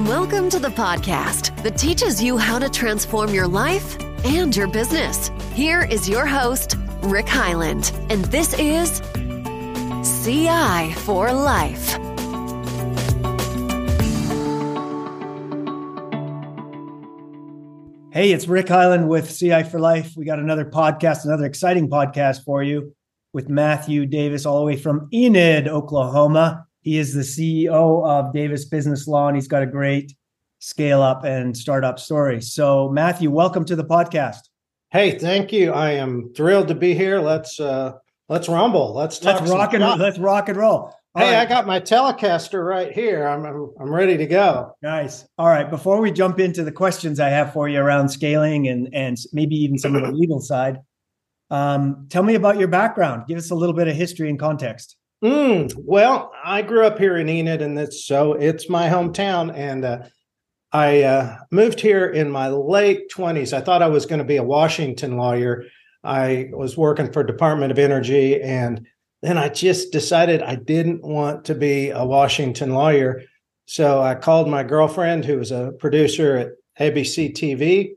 Welcome to the podcast that teaches you how to transform your life and your business. Here is your host, Rick Heyland, and this is CI for Life. Hey, it's Rick Heyland with CI for Life. We got another podcast, another exciting podcast for you with Matthew Davis, all the way from Enid, Oklahoma. He is the CEO of Davis Business Law, and he's got a great scale up and startup story. So, Matthew, welcome to the podcast. Hey, thank you. I am thrilled to be here. Let's uh let's rumble. Let's talk. Let's rock and let's rock and roll. All Hey, right. I got my Telecaster right here. I'm, I'm I'm ready to go. Nice. All right. Before we jump into the questions I have for you around scaling and and maybe even some of the legal side, um, tell me about your background. Give us a little bit of history and context. Mm, well, I grew up here in Enid, and it's so it's my hometown. And uh, I uh, moved here in my late twenties. I thought I was going to be a Washington lawyer. I was working for Department of Energy, and then I just decided I didn't want to be a Washington lawyer. So I called my girlfriend, who was a producer at ABC TV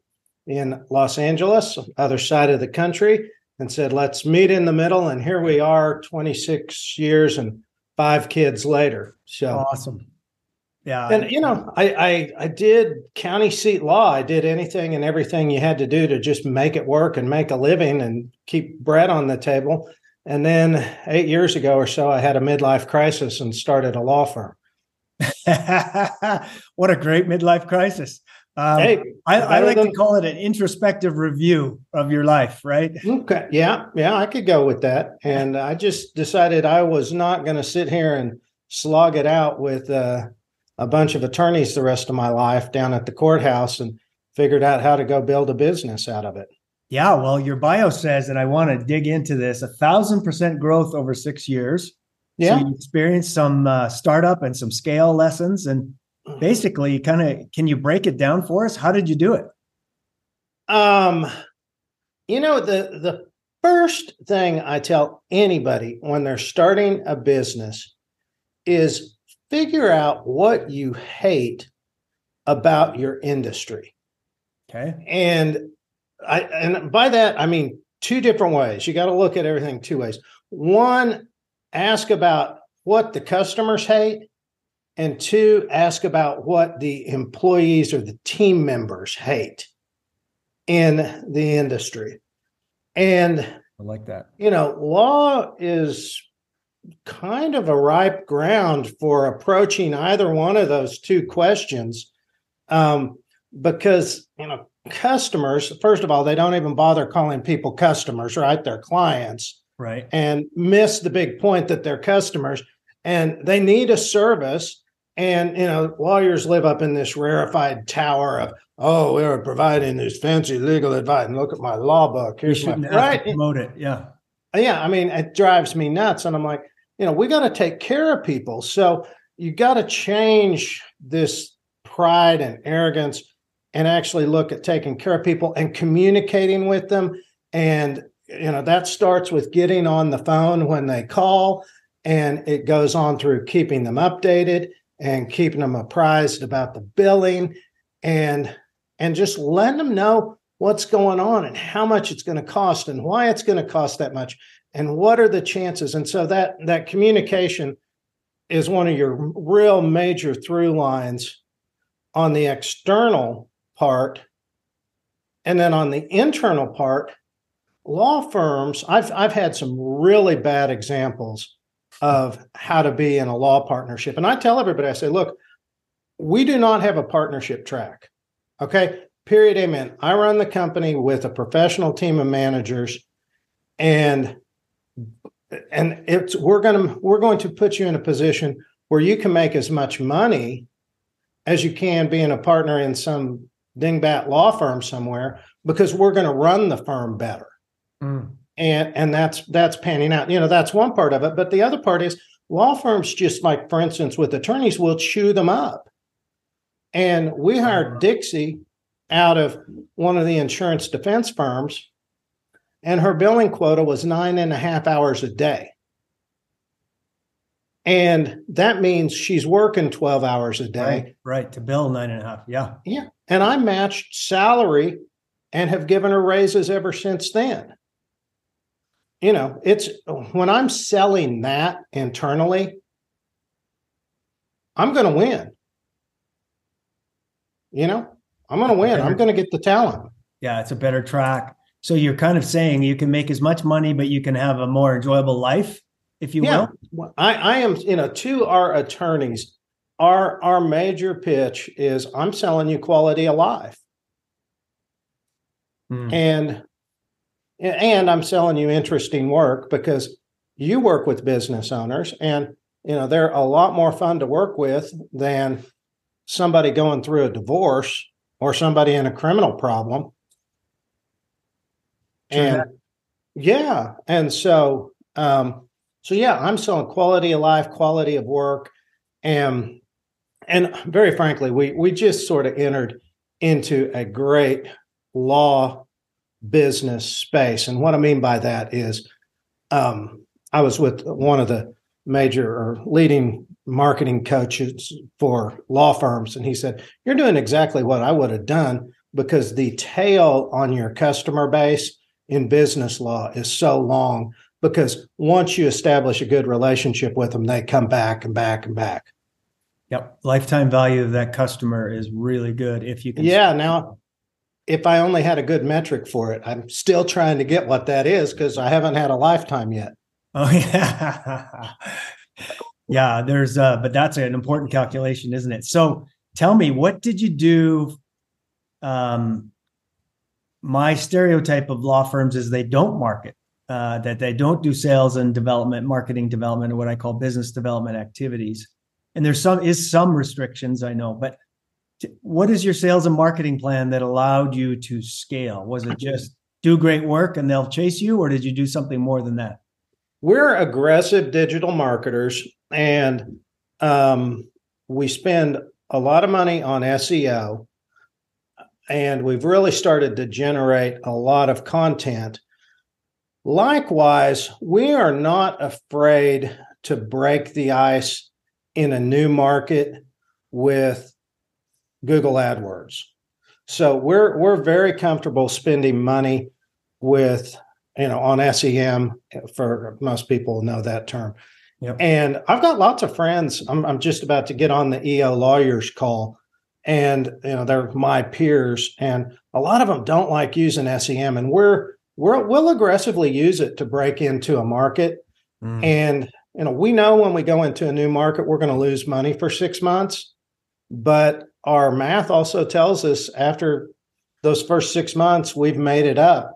in Los Angeles, other side of the country and said, let's meet in the middle. And here we are 26 years and five kids later. So, Awesome. Yeah. and you know, I, I, I did county seat law. I did anything and everything you had to do to just make it work and make a living and keep bread on the table. And then eight years ago or so, I had a midlife crisis and started a law firm. what a great midlife crisis. Um, Hey, I, I like to call it an introspective review of your life, right? Okay. Yeah. Yeah. I could go with that. And I just decided I was not going to sit here and slog it out with uh, a bunch of attorneys the rest of my life down at the courthouse and figured out how to go build a business out of it. Yeah. Well, your bio says, and I want to dig into this a thousand percent growth over six years. Yeah. So you experienced some uh, startup and some scale lessons. And. Basically, kind of, can you break it down for us? How did you do it? Um, you know, the the first thing I tell anybody when they're starting a business is figure out what you hate about your industry. Okay. And I and by that I mean two different ways. You got to look at everything two ways. One, ask about what the customers hate, and two, ask about what the employees or the team members hate in the industry. And I like that. you know, law is kind of a ripe ground for approaching either one of those two questions um, because, you know, customers, first of all, they don't even bother calling people customers, right? They're clients Right. and miss the big point that they're customers and they need a service. And, you know, lawyers live up in this rarefied tower of, oh, we're providing this fancy legal advice. And look at my law book. Here's my right. promote it. Yeah. Uh, yeah, I mean, it drives me nuts. And I'm like, you know, we got to take care of people. So you got to change this pride and arrogance and actually look at taking care of people and communicating with them. And, you know, that starts with getting on the phone when they call, and it goes on through keeping them updated and keeping them apprised about the billing and and just letting them know what's going on and how much it's going to cost and why it's going to cost that much and what are the chances. And so that that communication is one of your real major through lines on the external part. And then on the internal part law firms i've i've had some really bad examples of how to be in a law partnership. And i tell everybody i say look we do not have a partnership track okay? Period amen. I run the company with a professional team of managers and and it's we're going to we're going to put you in a position where you can make as much money as you can being a partner in some dingbat law firm somewhere because we're going to run the firm better. Mm. And and that's that's panning out you know that's one part of it but the other part is law firms just like for instance with attorneys will chew them up and we hired uh-huh. dixie out of one of the insurance defense firms and her billing quota was nine and a half hours a day And that means she's working 12 hours a day. Right, right. To bill nine and a half. Yeah. Yeah. And I matched salary and have given her raises ever since then. You know, it's when I'm selling that internally, I'm going to win. You know, I'm going to win. I'm going to get the talent. Yeah, it's a better track. So you're kind of saying you can make as much money, but you can have a more enjoyable life, if you yeah. will. I, I am, you know, to our attorneys, our our major pitch is I'm selling you quality of life. Mm. And and I'm selling you interesting work because you work with business owners and you know they're a lot more fun to work with than somebody going through a divorce or somebody in a criminal problem. And yeah and so um so yeah i'm selling quality of life quality of work and and very frankly we we just sort of entered into a great law business space and what i mean by that is um i was with one of the major or leading marketing coaches for law firms and he said you're doing exactly what i would have done because the tail on your customer base in business law is so long because once you establish a good relationship with them, they come back and back and back. Yep. Lifetime value of that customer is really good if you can. Yeah. Now, if I only had a good metric for it, I'm still trying to get what that is because I haven't had a lifetime yet. Oh, yeah. yeah. There's, uh, but that's an important calculation, isn't it? So tell me, what did you do? Um, my stereotype of law firms is they don't market, uh, that they don't do sales and development, marketing development, or what I call business development activities. And there's some is some restrictions I know, but what is your sales and marketing plan that allowed you to scale? Was it just do great work and they'll chase you, or did you do something more than that? We're aggressive digital marketers, and um, we spend a lot of money on SEO and we've really started to generate a lot of content. Likewise, we are not afraid to break the ice in a new market with Google AdWords. So we're we're very comfortable spending money with you know on SEM for most people know that term. Yep. And I've got lots of friends. I'm, I'm just about to get on the EO lawyers call and you know they're my peers and a lot of them don't like using sem and we're we're we'll aggressively use it to break into a market mm. and you know we know when we go into a new market we're going to lose money for six months but our math also tells us after those first six months we've made it up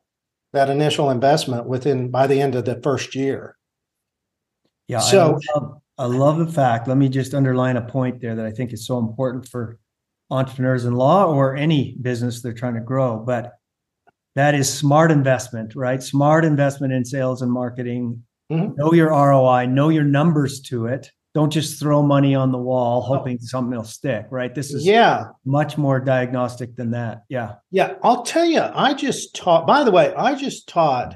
that initial investment within by the end of the first year yeah so I love, I love the fact let me just underline a point there that i think is so important for entrepreneurs in law or any business they're trying to grow. But that is smart investment, right? Smart investment in sales and marketing. Mm-hmm. Know your ROI, know your numbers to it. Don't just throw money on the wall oh. hoping oh. something will stick, right? This is yeah much more diagnostic than that. Yeah. Yeah. I'll tell you, I just taught, by the way, I just taught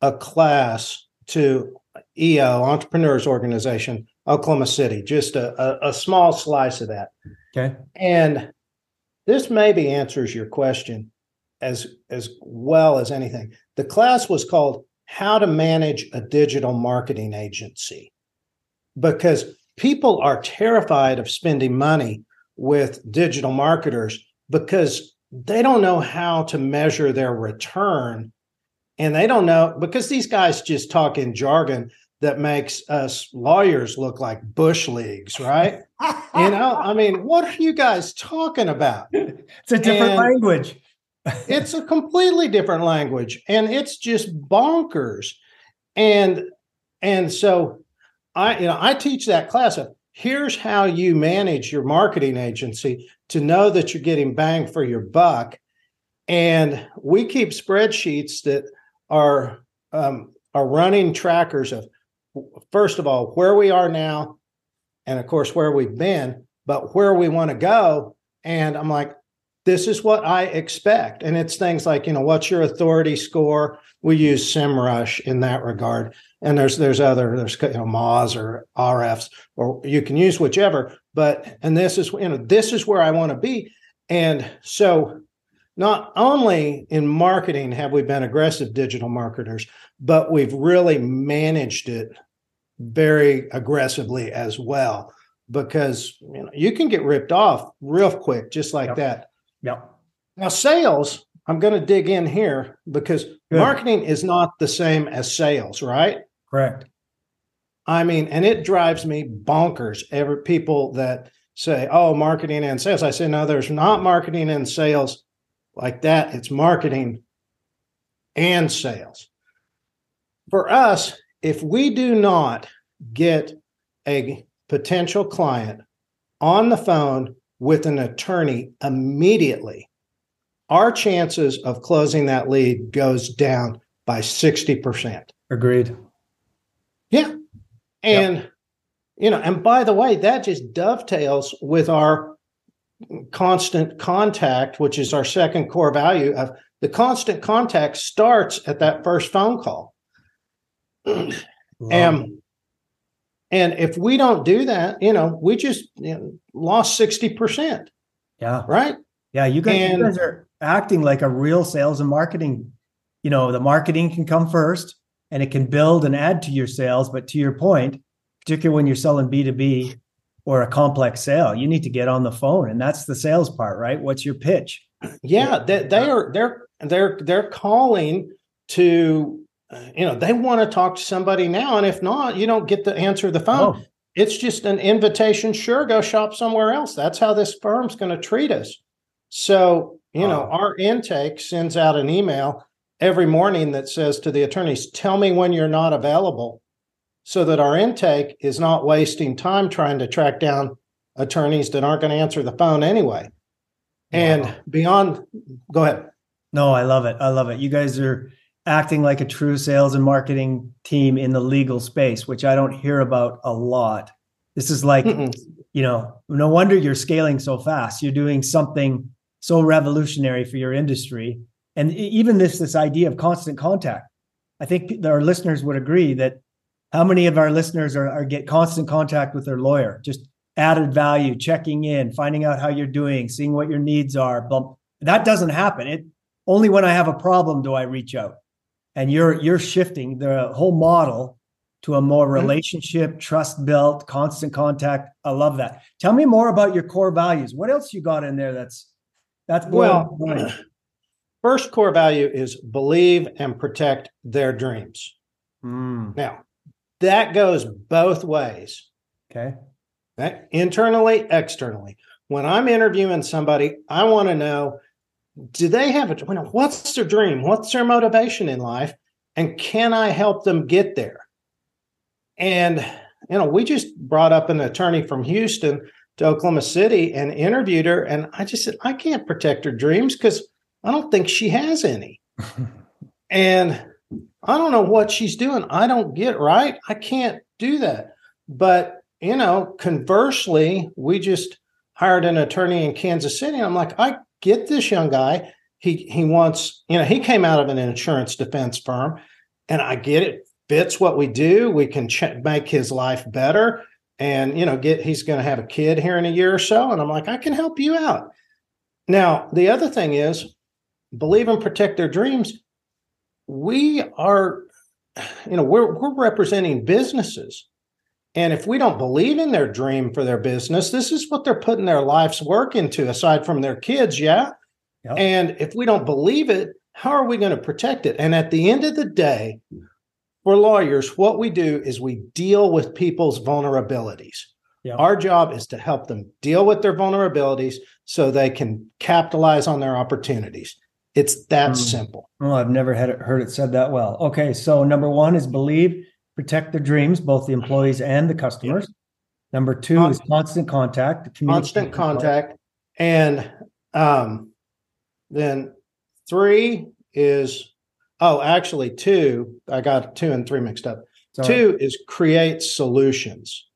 a class to EO, Entrepreneurs Organization, Oklahoma City, just a, a, a small slice of that. Okay. And this maybe answers your question as as well as anything. The class was called How to Manage a Digital Marketing Agency because people are terrified of spending money with digital marketers because they don't know how to measure their return and they don't know because these guys just talk in jargon that makes us lawyers look like bush leagues, right? you know, I mean, what are you guys talking about? It's a different and language. it's a completely different language, and it's just bonkers. And and so I, you know, I teach that class of here's how you manage your marketing agency to know that you're getting bang for your buck. And we keep spreadsheets that are um, are running trackers of first of all, where we are now, and of course, where we've been, but where we want to go. And I'm like, this is what I expect. And it's things like, you know, what's your authority score? We use SEMrush in that regard. And there's there's other there's you know, Moz or Ahrefs, or you can use whichever. But and this is you know this is where I want to be, and so not only in marketing have we been aggressive digital marketers, but we've really managed it very aggressively as well because you know you can get ripped off real quick just like Yep. that. Yep. Now sales, I'm going to dig in here because Good. marketing is not the same as sales, right? Correct. I mean, and it drives me bonkers. Every people that say, "Oh, marketing and sales," I say, "No, there's not marketing and sales like that. It's marketing and sales." For us, if we do not get a potential client on the phone with an attorney immediately, our chances of closing that lead goes down by 60%. Agreed. Yeah. And, you know, and by the way, that just dovetails with our constant contact, which is our second core value of the constant contact starts at that first phone call. Love Um, and if we don't do that, you know, we just you know, lost 60%, yeah. right? Yeah. You guys, and- you guys are acting like a real sales and marketing. You know, the marketing can come first and it can build and add to your sales. But to your point, particularly when you're selling B2B or a complex sale, you need to get on the phone. And that's the sales part, right? What's your pitch? Yeah, they, they are they're they're they're calling to you know they want to talk to somebody now, and if not, you don't get the answer the phone. Oh, It's just an invitation. Sure, go shop somewhere else. That's how this firm's going to treat us. So you know, Oh. our intake sends out an email every morning that says to the attorneys, "Tell me when you're not available," so that our intake is not wasting time trying to track down attorneys that aren't going to answer the phone anyway. And Wow. beyond, go ahead. No, I love it. I love it. You guys are acting like a true sales and marketing team in the legal space, which I don't hear about a lot. This is like, Mm-mm. you know, no wonder you're scaling so fast. You're doing something so revolutionary for your industry. And even this this idea of constant contact. I think our listeners would agree that how many of our listeners are, are get constant contact with their lawyer, just added value, checking in, finding out how you're doing, seeing what your needs are. But that doesn't happen. It only when I have a problem do I reach out. And you're you're shifting the whole model to a more Mhm. relationship, trust built, constant contact. I love that. Tell me more about your core values. What else you got in there that's that's Well, blowing my mind? First core value is believe and protect their dreams. Mm, Now, that goes both ways, okay. okay? internally, externally. When I'm interviewing somebody, I want to know do they have a you know, what's their dream? What's their motivation in life? And can I help them get there? And you know, we just brought up an attorney from Houston to Oklahoma City and interviewed her. And I just said, I can't protect her dreams because I don't think she has any. and I don't know what she's doing. I don't get right. I can't do that. But, you know, conversely, we just hired an attorney in Kansas City. And I'm like, I get this young guy. He he wants, you know, he came out of an insurance defense firm, and I get it. Fits what we do. We can ch- make his life better, and you know, get he's going to have a kid here in a year or so. And I'm like, I can help you out. Now, the other thing is, believe and protect their dreams. We are, you know, we're we're representing businesses. And if we don't believe in their dream for their business, this is what they're putting their life's work into, aside from their kids. Yeah. Yep. And if we don't believe it, how are we going to protect it? And at the end of the day, for lawyers, what we do is we deal with people's vulnerabilities. Yep. Our job is to help them deal with their vulnerabilities so they can capitalize on their opportunities. It's that Mm. simple. Well, I've never had it, heard it said that well. Okay, so number one is believe, protect their dreams, both the employees and the customers. Number two is constant contact. constant contact and um then three is oh actually two i got two and three mixed up Sorry. two is create solutions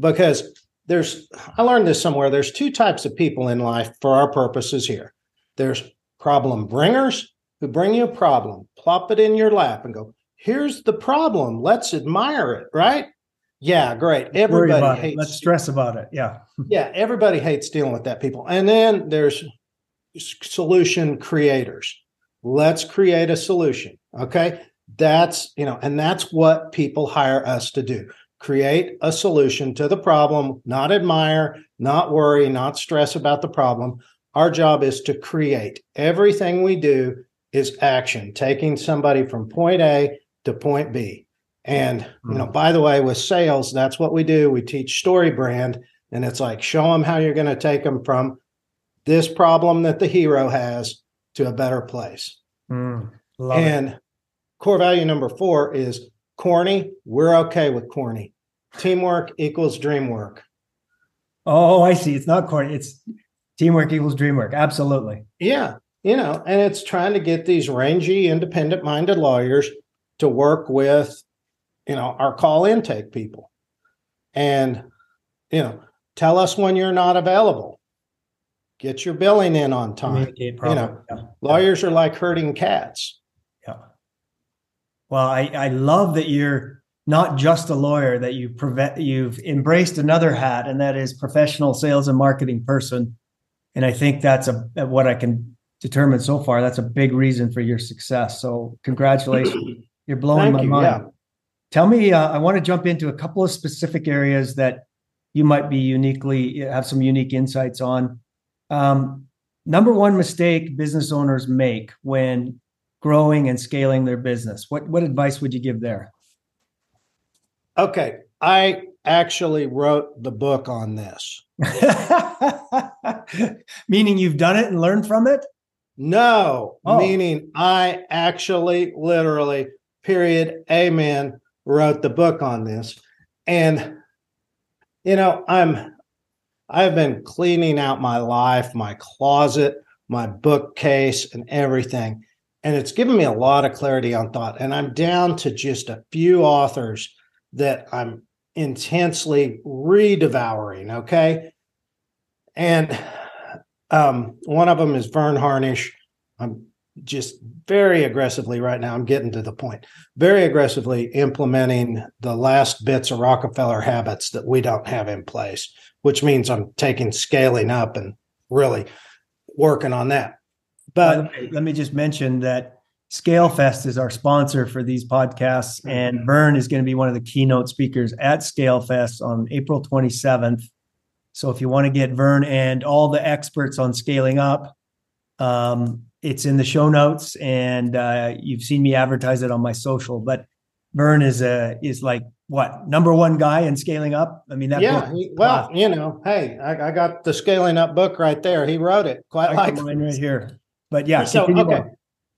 because there's i learned this somewhere there's two types of people in life for our purposes here there's problem bringers who bring you a problem plop it in your lap and go here's the problem. Let's admire it, right? Yeah, great. Everybody hates. It. Let's stress about it. Yeah. yeah, everybody hates dealing with that people. And then there's solution creators. Let's create a solution. Okay. That's, you know, and that's what people hire us to do create a solution to the problem, not admire, not worry, not stress about the problem. Our job is to create. Everything we do is action, taking somebody from point A to point B. And, you know, hmm. by the way, with sales, that's what we do. We teach story brand, and it's like show them how you're going to take them from this problem that the hero has to a better place. Mm, and it. core value number four is corny. We're okay with corny. Teamwork equals dream work. Oh, I see. It's not corny. It's teamwork equals dream work. Absolutely. Yeah. You know, and it's trying to get these rangy, independent minded lawyers to work with, you know, our call intake people. And, you know, tell us when you're not available. Get your billing in on time. You know, yeah. lawyers are like herding cats. Yeah. Well, I, I love that you're not just a lawyer, that you prevent you've embraced another hat, and that is professional sales and marketing person. And I think that's a what I can determine so far. That's a big reason for your success. So congratulations. You're blowing Thank my you, mind. Yeah. Tell me, uh, I want to jump into a couple of specific areas that you might be uniquely have some unique insights on. Um, number one mistake business owners make when growing and scaling their business. What what advice would you give there? Okay, I actually wrote the book on this. meaning you've done it and learned from it? No, oh. meaning I actually literally period amen wrote the book on this. And you know, I'm I've been cleaning out my life, my closet, my bookcase, and everything. And it's given me a lot of clarity on thought. And I'm down to just a few authors that I'm intensely redevouring. Okay. And um, one of them is Verne Harnish. I'm just very aggressively right now. I'm getting to the point. Very aggressively implementing the last bits of Rockefeller habits that we don't have in place which means I'm taking scaling up and really working on that. But let me just mention that ScaleFest is our sponsor for these podcasts, and Verne is going to be one of the keynote speakers at ScaleFest on April 27th. So if you want to get Verne and all the experts on scaling up, um, it's in the show notes, and uh, you've seen me advertise it on my social. But Vern is a is like what number one guy in scaling up. I mean, that yeah. He, well, you know, hey, I, I, got the scaling up book right there. He wrote it quite like mine right here. But yeah, so okay. On.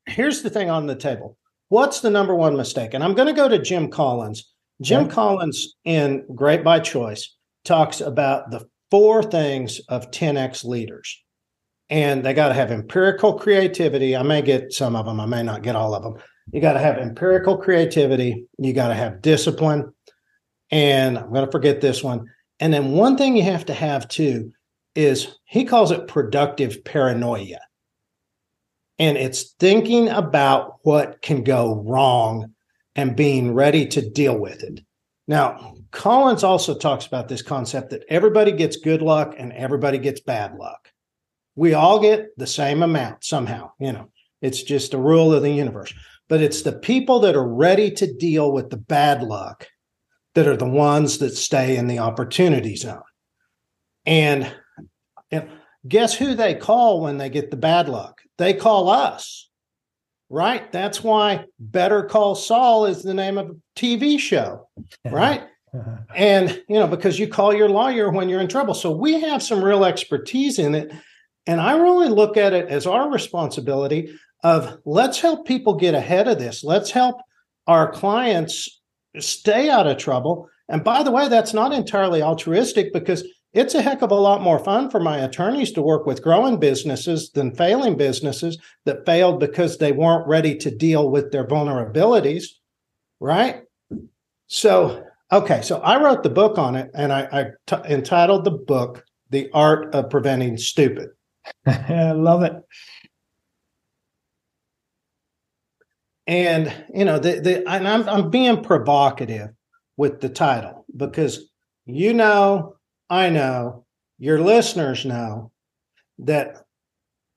Here's the thing on the table. What's the number one mistake? And I'm going to go to Jim Collins. Jim. Collins in Great by Choice talks about the four things of 10x leaders. And they got to have empirical creativity. I may get some of them, I may not get all of them. You got to have empirical creativity. You got to have discipline. And I'm going to forget this one. And then one thing you have to have too is he calls it productive paranoia. And it's thinking about what can go wrong and being ready to deal with it. Now, Collins also talks about this concept that everybody gets good luck and everybody gets bad luck. We all get the same amount somehow, you know, it's just a rule of the universe. But it's the people that are ready to deal with the bad luck that are the ones that stay in the opportunity zone. And guess who they call when they get the bad luck? They call us, right? That's why Better Call Saul is the name of a TV show, right? and, you know, because you call your lawyer when you're in trouble. So we have some real expertise in it. And I really look at it as our responsibility of let's help people get ahead of this. Let's help our clients stay out of trouble. And by the way, that's not entirely altruistic because it's a heck of a lot more fun for my attorneys to work with growing businesses than failing businesses that failed because they weren't ready to deal with their vulnerabilities. Right. So, okay. So I wrote the book on it and I, I t- entitled the book, The Art of Preventing Stupid. I love it. and you know the the and I'm I'm being provocative with the title because you know, I know, your listeners know that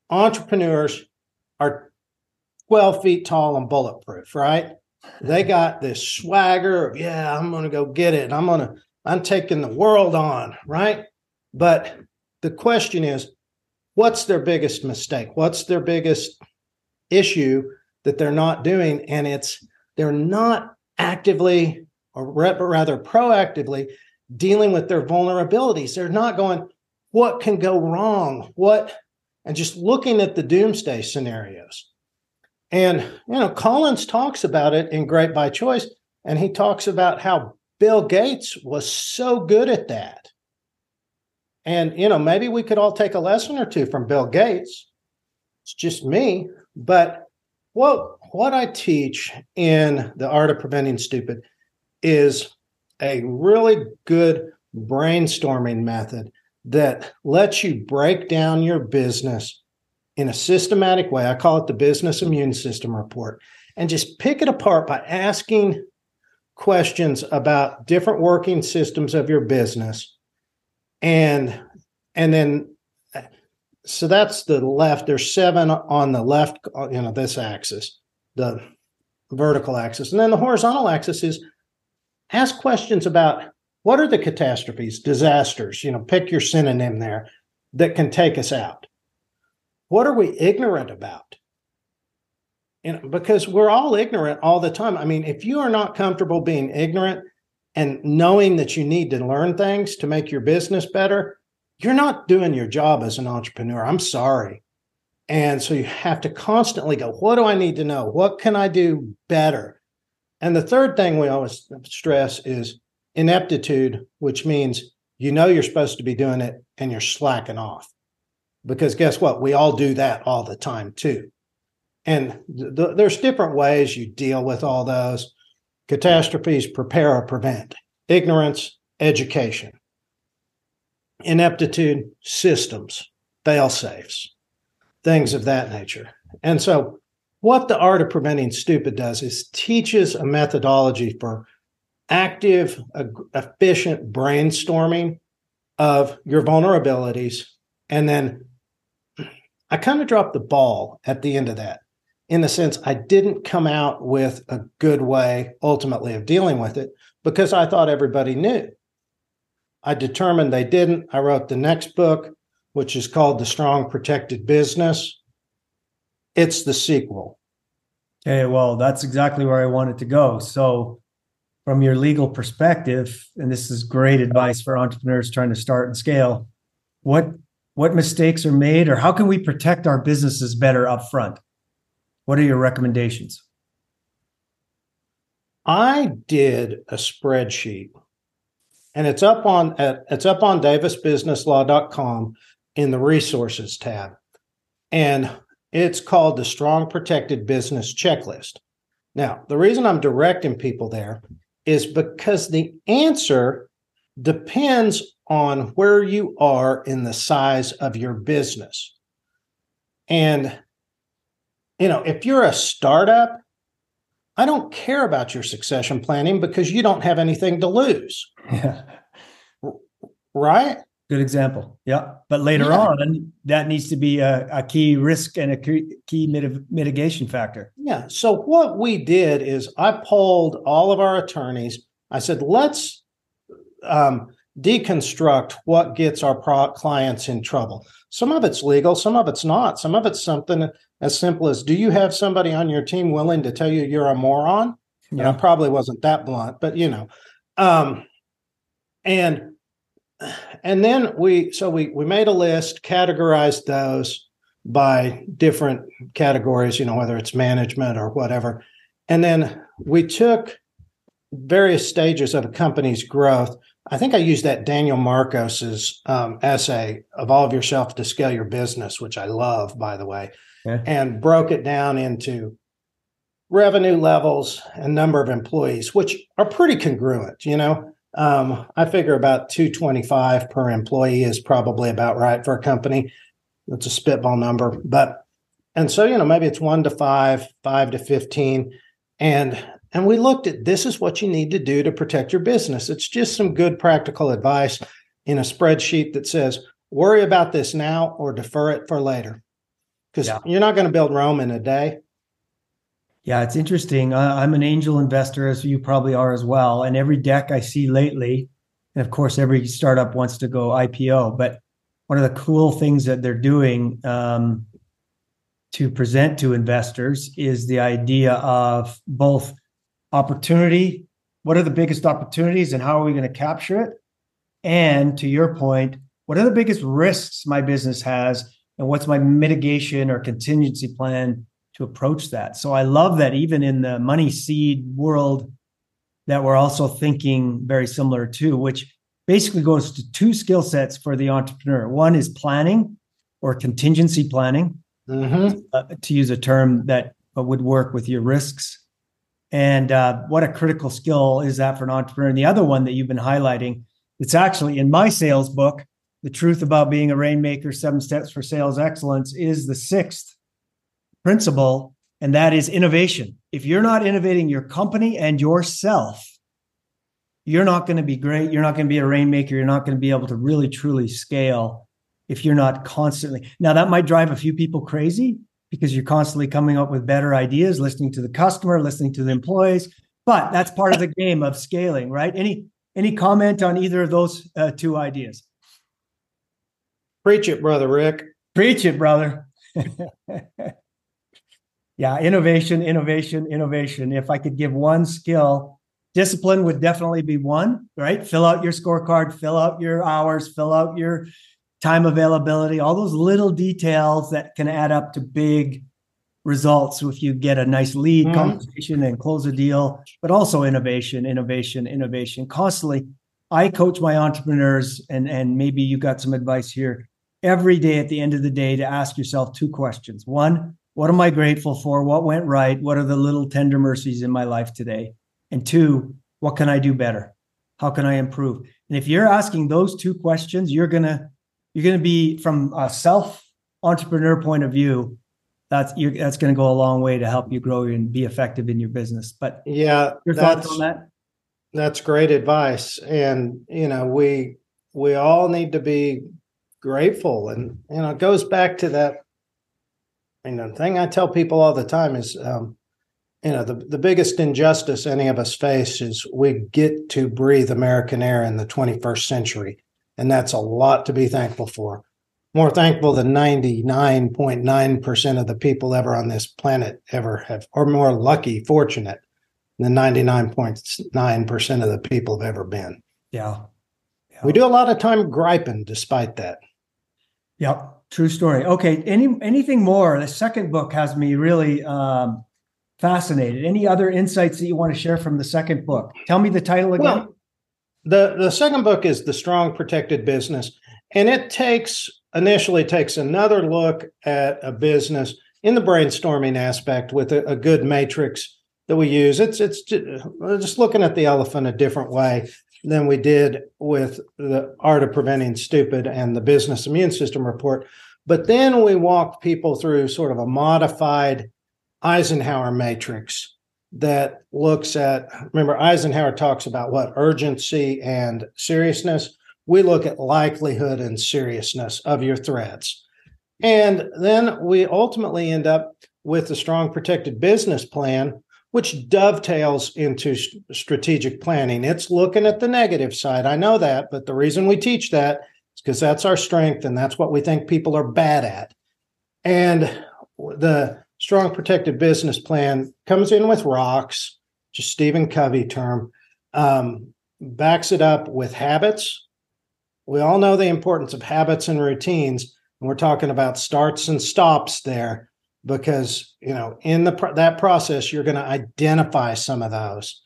entrepreneurs are 12 feet tall and bulletproof, right? They got this swagger of, yeah, I'm going to go get it. I'm going to, I'm taking the world on, right? But the question is, what's their biggest mistake? What's their biggest issue that they're not doing? And it's they're not actively or rather proactively dealing with their vulnerabilities. They're not going, what can go wrong? What, and just looking at the doomsday scenarios. And, you know, Collins talks about it in Great by Choice, and he talks about how Bill Gates was so good at that. And, you know, maybe we could all take a lesson or two from Bill Gates. It's just me. But what, what I teach in The Art of Preventing Stupid is a really good brainstorming method that lets you break down your business in a systematic way. I call it the business immune system report. And just pick it apart by asking questions about different working systems of your business. And and then so that's the left. There's seven on the left you know this axis the vertical axis. And then the horizontal axis is ask questions about what are the catastrophes, disasters, you know, pick your synonym there that can take us out. What are we ignorant about? You know, because we're all ignorant all the time. I mean, if you are not comfortable being ignorant and knowing that you need to learn things to make your business better, you're not doing your job as an entrepreneur. I'm sorry. And so you have to constantly go, what do I need to know? What can I do better? And the third thing we always stress is ineptitude, which means you know you're supposed to be doing it and you're slacking off. Because guess what? We all do that all the time too. And th- there's different ways you deal with all those catastrophes, prepare or prevent, ignorance, education, ineptitude, systems, fail safes, things of that nature. And so what the art of preventing stupid does is teaches a methodology for active, efficient brainstorming of your vulnerabilities. And then I kind of dropped the ball at the end of that in the sense I didn't come out with a good way ultimately of dealing with it because I thought everybody knew. I determined they didn't. I wrote the next book, which is called The Strong Protected Business it's the sequel. Okay, well, that's exactly where I wanted to go. So, from your legal perspective, and this is great advice for entrepreneurs trying to start and scale, what what mistakes are made, or how can we protect our businesses better up front? What are your recommendations? I did a spreadsheet, and it's up on it's up on davisbusinesslaw.com in the resources tab. And it's called the Strong Protected Business Checklist. Now, the reason I'm directing people there is because the answer depends on where you are in the size of your business. And, you know, if you're a startup, I don't care about your succession planning because you don't have anything to lose. Yeah. Right? Good example. Yeah. But later yeah. on, that needs to be a, a, key risk and a key mitigation factor. Yeah. So what we did is I polled all of our attorneys. I said, let's um, deconstruct what gets our pro- clients in trouble. Some of it's legal, some of it's not. Some of it's something as simple as do you have somebody on your team willing to tell you you're a moron? Yeah. And I probably wasn't that blunt, but you know. Um, and and then we so we we made a list, categorized those by different categories, you know, whether it's management or whatever. And then we took various stages of a company's growth. I think I used that Daniel Marcos's um, essay, Evolve Yourself to Scale Your Business, which I love, by the way, yeah. and broke it down into revenue levels and number of employees, which are pretty congruent, you know. Um, I figure about 225 per employee is probably about right for a company. That's a spitball number. But And so, you know, maybe it's one to five, five to 15. And and we looked at this is what you need to do to protect your business. It's just some good practical advice in a spreadsheet that says, worry about this now or defer it for later. Because yeah. you're not going to build Rome in a day. Yeah, it's interesting. Uh, I'm an angel investor, as you probably are as well. And every deck I see lately, and of course, every startup wants to go IPO. But one of the cool things that they're doing um, to present to investors is the idea of both opportunity. What are the biggest opportunities and how are we going to capture it? And to your point, what are the biggest risks my business has and what's my mitigation or contingency plan to approach that? So I love that even in the money seed world that we're also thinking very similar to, which basically goes to two skill sets for the entrepreneur. One is planning or contingency planning, mm-hmm. uh, to use a term that would work with your risks. And uh, what a critical skill is that for an entrepreneur? And the other one that you've been highlighting, it's actually in my sales book, The Truth About Being a Rainmaker Seven Steps for Sales Excellence, is the sixth principle, and that is innovation. If you're not innovating your company and yourself, you're not going to be great. You're not going to be a rainmaker. You're not going to be able to really truly scale if you're not constantly. Now, that might drive a few people crazy because you're constantly coming up with better ideas, listening to the customer, listening to the employees. But that's part of the game of scaling, right? Any any comment on either of those uh, two ideas? Preach it, brother Rick. Preach it, brother. yeah, innovation, innovation, innovation. If I could give one skill discipline would definitely be one, right? Fill out your scorecard, fill out your hours, fill out your time availability, all those little details that can add up to big results if you get a nice lead mm-hmm. conversation and close a deal, but also innovation, innovation, innovation constantly. I coach my entrepreneurs and and maybe you got some advice here every day at the end of the day to ask yourself two questions. One, what am I grateful for? What went right? What are the little tender mercies in my life today? And two, what can I do better? How can I improve? And if you're asking those two questions, you're gonna you're gonna be from a self entrepreneur point of view. That's you that's to go a long way to help you grow and be effective in your business. But yeah, your thoughts on that? That's great advice, and you know we we all need to be grateful, and you know it goes back to that. You know, the thing I tell people all the time is um, you know the, the biggest injustice any of us face is we get to breathe american air in the 21st century and that's a lot to be thankful for. More thankful than 99.9% of the people ever on this planet ever have or more lucky fortunate than 99.9% of the people have ever been. Yeah. yeah we do a lot of time griping despite that. Yep true story okay any anything more the second book has me really um fascinated. Any other insights that you want to share from the second book? Tell me the title again. Well, the the second book is The Strong Protected Business, and it takes initially takes another look at a business in the brainstorming aspect with a, a good matrix that we use. It's it's just looking at the elephant a different way than we did with the art of preventing stupid and the business immune system report. But then we walk people through sort of a modified Eisenhower matrix that looks at remember Eisenhower talks about what? Urgency and seriousness. We look at likelihood and seriousness of your threats. And then we ultimately end up with a strong protected business plan which dovetails into strategic planning. It's looking at the negative side. I know that but the reason we teach that is because that's our strength and that's what we think people are bad at. And the strong protected business plan comes in with rocks, just Stephen Covey term, um, backs it up with habits. We all know the importance of habits and routines, and we're talking about starts and stops there because you know in the that process you're going to identify some of those.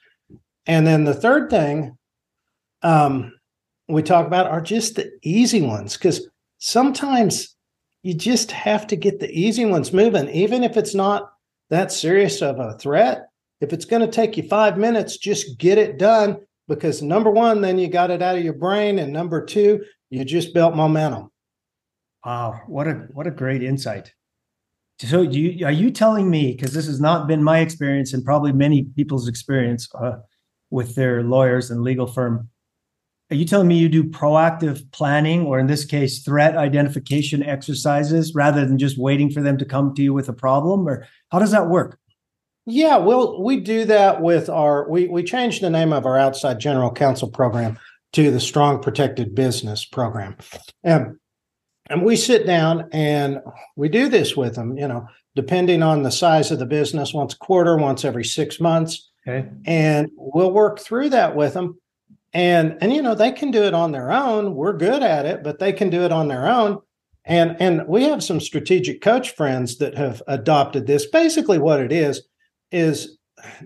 And then the third thing um, we talk about are just the easy ones because sometimes you just have to get the easy ones moving, even if it's not that serious of a threat. If it's going to take you five minutes, just get it done because number one, then you got it out of your brain, and number two, you just built momentum. Wow, what a what a great insight. So you are you telling me because this has not been my experience and probably many people's experience uh, with their lawyers and legal firm. Are you telling me you do proactive planning or in this case threat identification exercises rather than just waiting for them to come to you with a problem or how does that work? Yeah, well, we do that with our we we changed the name of our outside general counsel program to the Strong Protected Business program. And and we sit down and we do this with them, you know, depending on the size of the business, once a quarter, once every 6 months. Okay. And we'll work through that with them. And and you know, they can do it on their own. We're good at it, but they can do it on their own. And and we have some strategic coach friends that have adopted this. Basically what it is is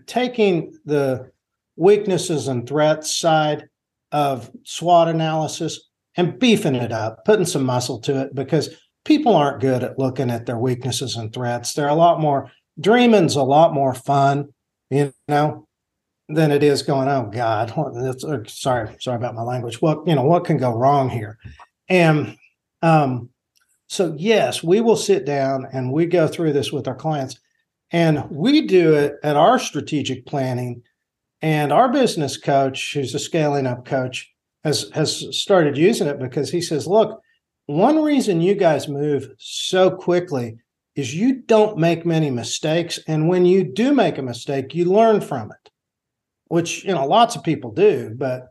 taking the weaknesses and threats side of SWOT analysis and beefing it up, putting some muscle to it because people aren't good at looking at their weaknesses and threats. They're a lot more dreaming's a lot more fun, you know, than it is going, oh God, that's, uh, sorry, sorry about my language. What, you know, what can go wrong here? And um, so yes, we will sit down and we go through this with our clients and we do it at our strategic planning. And our business coach, who's a scaling up coach, has has started using it because he says, look, one reason you guys move so quickly is you don't make many mistakes. And when you do make a mistake, you learn from it, which, you know, lots of people do, but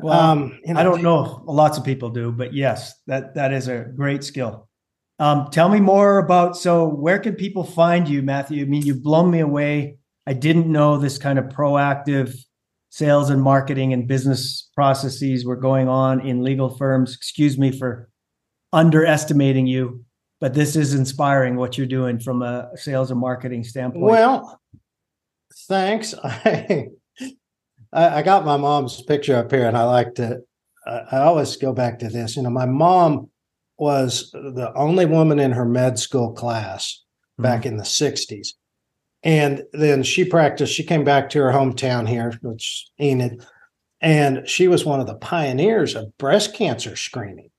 well, um, you know, I don't know. Lots of people do, but yes, that that is a great skill. Um, tell me more about. So, where can people find you, Matthew? I mean, you've blown me away. I didn't know this kind of proactive sales and marketing and business processes were going on in legal firms. Excuse me for underestimating you, but this is inspiring what you're doing from a sales and marketing standpoint. Well, thanks. I I got my mom's picture up here, and I like to. I always go back to this. You know, my mom was the only woman in her med school class back mm-hmm. in the 60s. And then she practiced, she came back to her hometown here, which Enid, and she was one of the pioneers of breast cancer screening.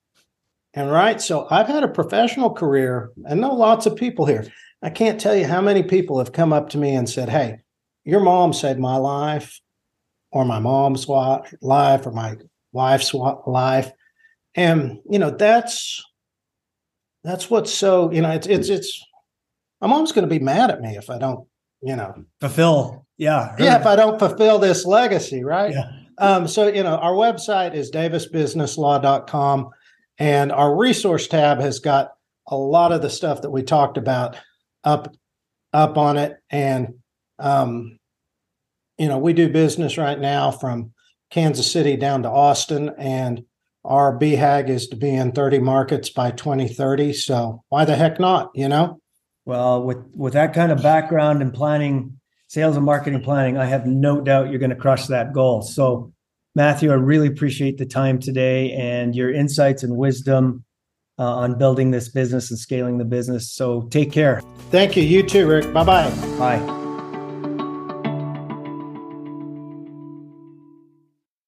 And right, so I've had a professional career and know lots of people here. I can't tell you how many people have come up to me and said, Hey, your mom saved my life, or my mom's life, or my wife's life. And, you know, that's that's what's so you know it's it's it's my mom's going to be mad at me if i don't you know fulfill yeah yeah if i don't fulfill this legacy right yeah. um so you know our website is davisbusinesslaw.com and our resource tab has got a lot of the stuff that we talked about up up on it and um you know we do business right now from kansas city down to austin and our BHAG is to be in 30 markets by 2030. So why the heck not? You know? Well, with with that kind of background and planning, sales and marketing planning, I have no doubt you're going to crush that goal. So, Matthew, I really appreciate the time today and your insights and wisdom uh, on building this business and scaling the business. So, take care. Thank you. You too, Rick. Bye-bye. Bye.